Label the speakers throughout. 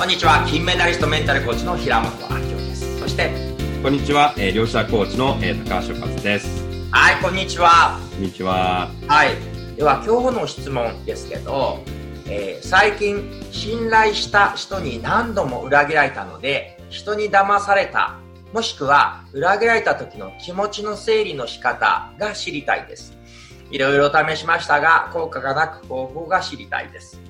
Speaker 1: こんにちは。金メダリストメンタルコーチの平本明夫です。そして
Speaker 2: こんにちは、えー、両者コーチの、えー、高橋和です。
Speaker 1: はいこんにちは。
Speaker 2: こんにちは。
Speaker 1: はい。では今日の質問ですけど、えー、最近信頼した人に何度も裏切られたので人に騙されたもしくは裏切られた時の気持ちの整理の仕方が知りたいです。いろいろ試しましたが効果がなく方法が知りたいです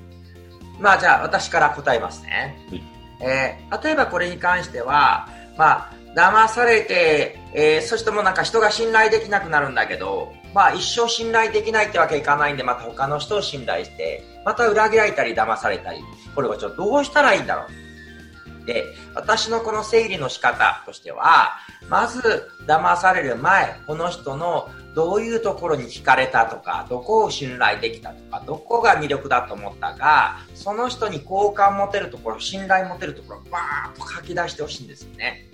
Speaker 1: まあじゃあ私から答えますね。はい、えー、例えばこれに関しては、まあ騙されて、えー、そしてもなんか人が信頼できなくなるんだけど、まあ一生信頼できないってわけいかないんで、また他の人を信頼して、また裏切られたり騙されたり、これはちょっとどうしたらいいんだろうで、私のこの整理の仕方としては、まず騙される前、この人のどういうところに惹かれたとか、どこを信頼できたとか、どこが魅力だと思ったか、その人に好感持てるところ、信頼持てるところ、バーッと書き出してほしいんですよね。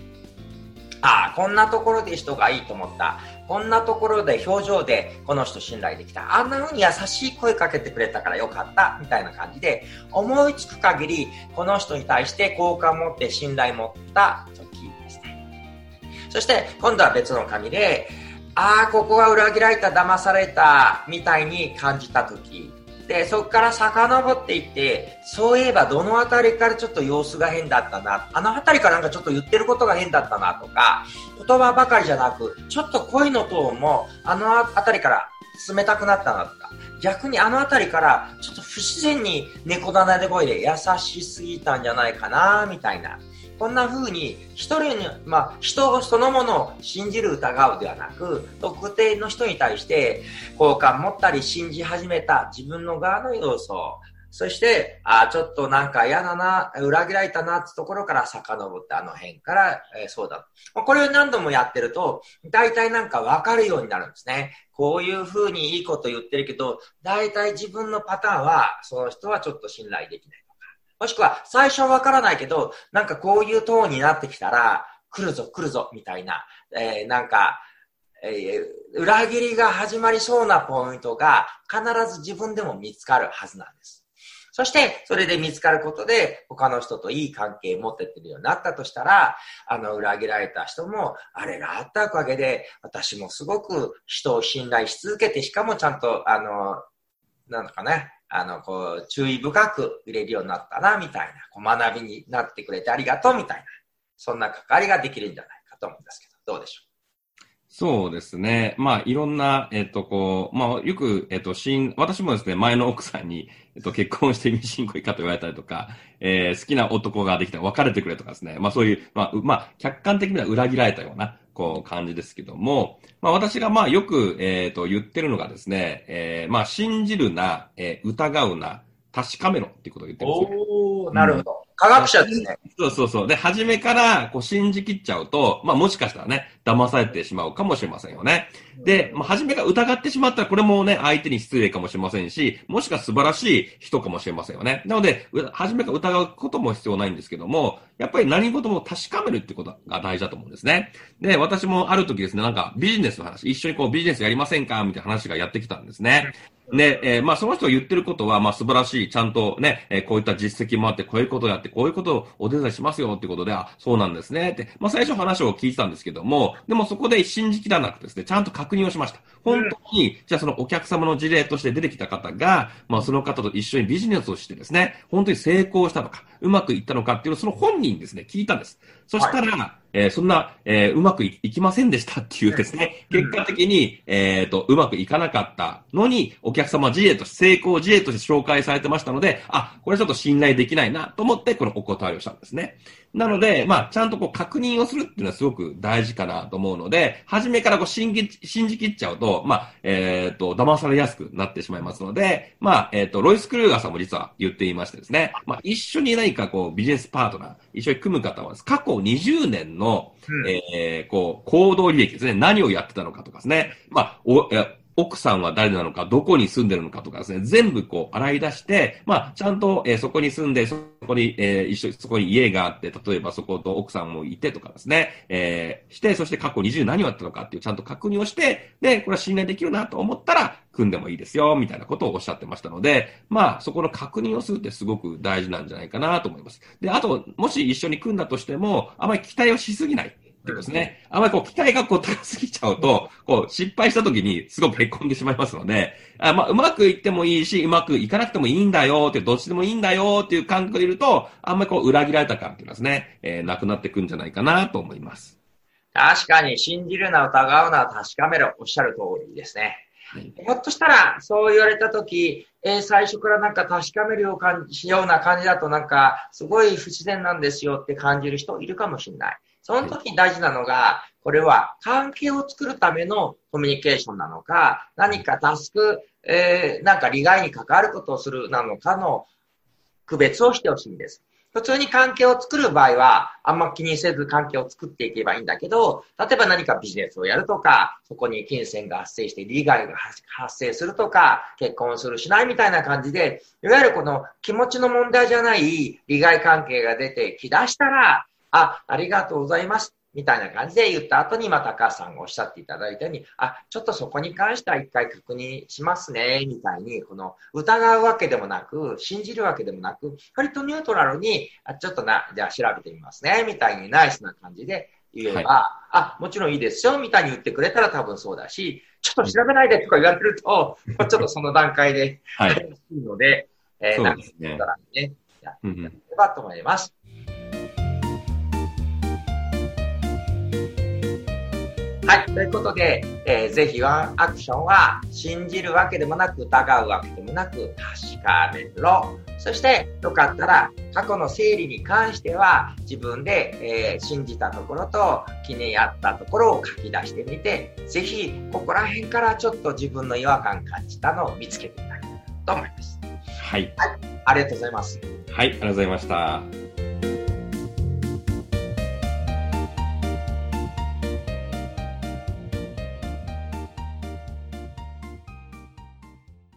Speaker 1: ああ、こんなところで人がいいと思った。こんなところで表情でこの人信頼できた。あんな風に優しい声かけてくれたからよかった。みたいな感じで、思いつく限り、この人に対して好感持って信頼持った時ですね。そして、今度は別の紙で、ああ、ここは裏切られた、騙された、みたいに感じた時。で、そこから遡っていって、そういえばどの辺りからちょっと様子が変だったな、あの辺りからなんかちょっと言ってることが変だったなとか、言葉ばかりじゃなく、ちょっと声のトーンもあの辺りから冷たくなったなとか、逆にあの辺りからちょっと不自然に猫棚で声で優しすぎたんじゃないかな、みたいな。こんな風に一人に、まあ、人そのものを信じる疑うではなく、特定の人に対して好感持ったり信じ始めた自分の側の要素、そして、あちょっとなんか嫌だな、裏切られたなってところから遡ってあの辺から、えー、そうだ。これを何度もやってると、大体なんかわかるようになるんですね。こういう風にいいこと言ってるけど、大体自分のパターンは、その人はちょっと信頼できないとか。もしくは、最初はわからないけど、なんかこういうトーンになってきたら、来るぞ来るぞ、みたいな、えー、なんか、えー、裏切りが始まりそうなポイントが必ず自分でも見つかるはずなんです。そして、それで見つかることで、他の人といい関係を持ってってるようになったとしたら、あの、裏切られた人も、あれがあったおかげで、私もすごく人を信頼し続けて、しかもちゃんと、あの、なんだかね、あの、こう、注意深く入れるようになったな、みたいな、こう学びになってくれてありがとう、みたいな、そんな関わりができるんじゃないかと思うんですけど、どうでしょう？
Speaker 2: そうですね。まあ、いろんな、えっ、と、こう、まあ、よく、えっ、と、新、私もですね、前の奥さんに、えっ、と、結婚して未親行いかと言われたりとか、えー、好きな男ができたら別れてくれとかですね。まあ、そういう、まあ、まあ、客観的には裏切られたような、こう、感じですけども、まあ私がまあよく、えっ、と言ってるのがですね、えー、まあ信じるな、えー、疑うな、確かめろっていうことを言ってるんですよ。
Speaker 1: おなるほど。科学者ですね。
Speaker 2: そうそうそう。で、初めからこう信じきっちゃうと、まあもしかしたらね、騙されてしまうかもしれませんよね。で、まあ初めが疑ってしまったら、これもね、相手に失礼かもしれませんし、もしか素晴らしい人かもしれませんよね。なので、初めから疑うことも必要ないんですけども、やっぱり何事も確かめるってことが大事だと思うんですね。で、私もある時ですね、なんかビジネスの話、一緒にこうビジネスやりませんか？みたいな話がやってきたんですね。ね、えー、まあ、その人が言ってることは、まあ、素晴らしい、ちゃんとね、えー、こういった実績もあって、こういうことをやって、こういうことをお手伝いしますよってことで、あ、そうなんですね。って、まあ、最初話を聞いてたんですけども、でもそこで信じきらなくてですね、ちゃんと確認をしました。本当に、じゃあそのお客様の事例として出てきた方が、まあ、その方と一緒にビジネスをしてですね、本当に成功したのか、うまくいったのかっていうのをその本人にですね、聞いたんです。そしたら、はいえー、そんな、えー、うまくいきませんでしたっていうですね、結果的に、えっ、ー、と、うまくいかなかったのに、お客様事例として、成功事例として紹介されてましたので、あ、これちょっと信頼できないなと思って、このお断りをしたんですね。なので、まあ、ちゃんとこう確認をするっていうのはすごく大事かなと思うので、初めからこう信じ、信じきっちゃうと、まあ、えっ、ー、と、騙されやすくなってしまいますので、まあ、えっ、ー、と、ロイス・クルーガーさんも実は言っていましてですね、まあ、一緒に何かこう、ビジネスパートナー、一緒に組む方は、過去20年の、うん、えー、こう、行動履歴ですね、何をやってたのかとかですね、まあ、お、奥さんは誰なのか、どこに住んでるのかとかですね、全部こう洗い出して、まあ、ちゃんと、えー、そこに住んで、そこに、えー、一緒に、そこに家があって、例えばそこと奥さんもいてとかですね、えー、して、そして過去20何をやったのかっていうちゃんと確認をして、で、これは信頼できるなと思ったら、組んでもいいですよ、みたいなことをおっしゃってましたので、まあ、そこの確認をするってすごく大事なんじゃないかなと思います。で、あと、もし一緒に組んだとしても、あまり期待をしすぎない。ってことですね。あまりこう、期待がこう高すぎちゃうと、こう、失敗した時にすごくへこんでしまいますので、あまあ、うまくいってもいいし、うまくいかなくてもいいんだよって、どっちでもいいんだよっていう感覚でいると、あんまりこう、裏切られた感っていうのはですね、えー、なくなってくんじゃないかなと思います。
Speaker 1: 確かに、信じるな、疑うな、確かめろ、おっしゃる通りですね。はい、ひょっとしたら、そう言われたとき、えー、最初からなんか確かめるような感じだとなんか、すごい不自然なんですよって感じる人いるかもしれない。その時に大事なのが、これは関係を作るためのコミュニケーションなのか、何かタスク、えー、なんか利害に関わることをするなのかの区別をしてほしいんです。普通に関係を作る場合は、あんま気にせず関係を作っていけばいいんだけど、例えば何かビジネスをやるとか、そこに金銭が発生して利害が発生するとか、結婚するしないみたいな感じで、いわゆるこの気持ちの問題じゃない利害関係が出てきだしたら、あ、ありがとうございます。みたいな感じで言った後に、また高橋さんがおっしゃっていただいたように、あ、ちょっとそこに関しては一回確認しますね、みたいに、この疑うわけでもなく、信じるわけでもなく、割とニュートラルに、あちょっとな、じゃあ調べてみますね、みたいにナイスな感じで言えば、はい、あ、もちろんいいですよ、みたいに言ってくれたら多分そうだし、ちょっと調べないでとか言われると、ちょっとその段階で、はい、いいので、えー、なんか、ね、やっていただければと思います。はい。ということで、えー、ぜひワンアクションは信じるわけでもなく疑うわけでもなく確かめろ。そしてよかったら過去の整理に関しては自分で、えー、信じたところと気にあったところを書き出してみて、ぜひここら辺からちょっと自分の違和感感じたのを見つけていただけたらと思います。
Speaker 2: はい。
Speaker 1: はい。ありがとうございます。
Speaker 2: はい。ありがとうございました。